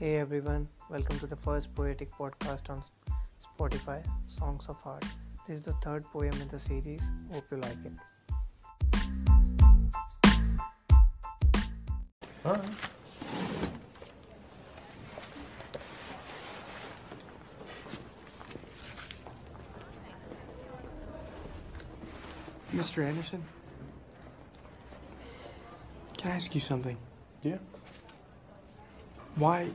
Hey everyone, welcome to the first poetic podcast on Spotify, Songs of Heart. This is the third poem in the series. Hope you like it. Mr. Anderson? Can I ask you something? Yeah. Why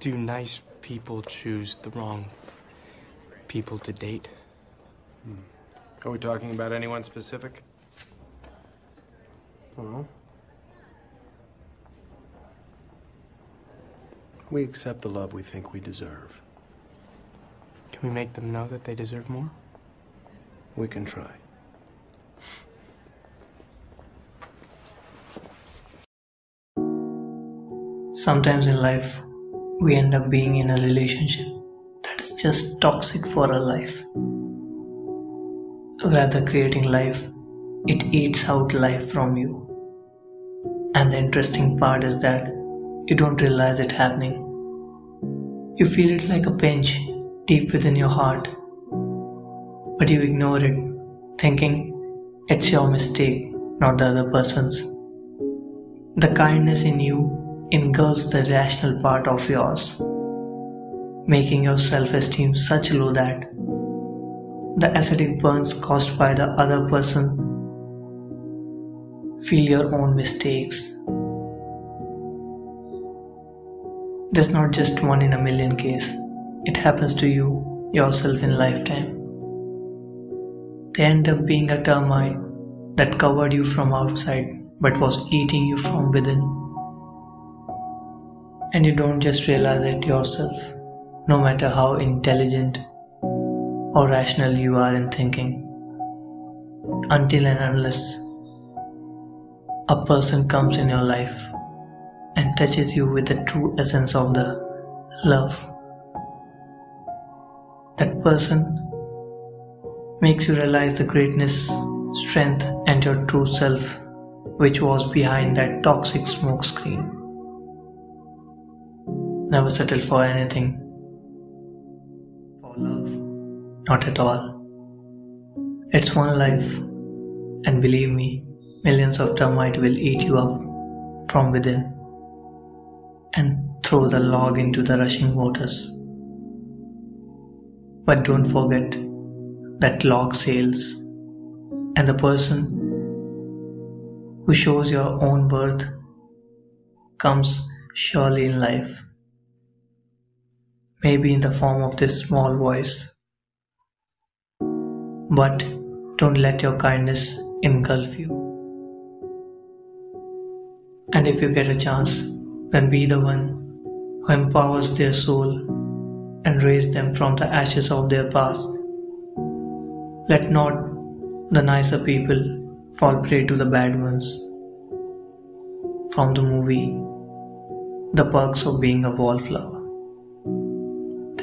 do nice people choose the wrong people to date? Hmm. Are we talking about anyone specific? Well, we accept the love we think we deserve. Can we make them know that they deserve more? We can try. Sometimes in life, we end up being in a relationship that is just toxic for our life. Rather creating life, it eats out life from you. And the interesting part is that you don't realize it happening. You feel it like a pinch deep within your heart, but you ignore it, thinking it's your mistake, not the other person's. The kindness in you engulfs the rational part of yours, making your self esteem such low that the acidic burns caused by the other person feel your own mistakes. There's not just one in a million case. It happens to you yourself in lifetime. They end up being a termite that covered you from outside but was eating you from within. And you don't just realize it yourself, no matter how intelligent or rational you are in thinking. Until and unless a person comes in your life and touches you with the true essence of the love. That person makes you realize the greatness, strength, and your true self, which was behind that toxic smoke screen. Never settle for anything. For love, not at all. It's one life, and believe me, millions of termites will eat you up from within and throw the log into the rushing waters. But don't forget that log sails, and the person who shows your own worth comes surely in life. Maybe in the form of this small voice. But don't let your kindness engulf you. And if you get a chance, then be the one who empowers their soul and raise them from the ashes of their past. Let not the nicer people fall prey to the bad ones. From the movie The Perks of Being a Wallflower.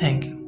Thank you.